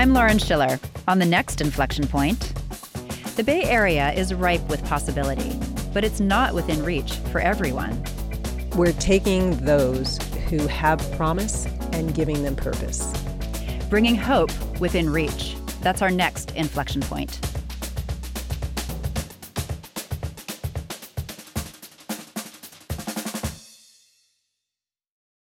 I'm Lauren Schiller. On the next inflection point, the Bay Area is ripe with possibility, but it's not within reach for everyone. We're taking those who have promise and giving them purpose. Bringing hope within reach. That's our next inflection point.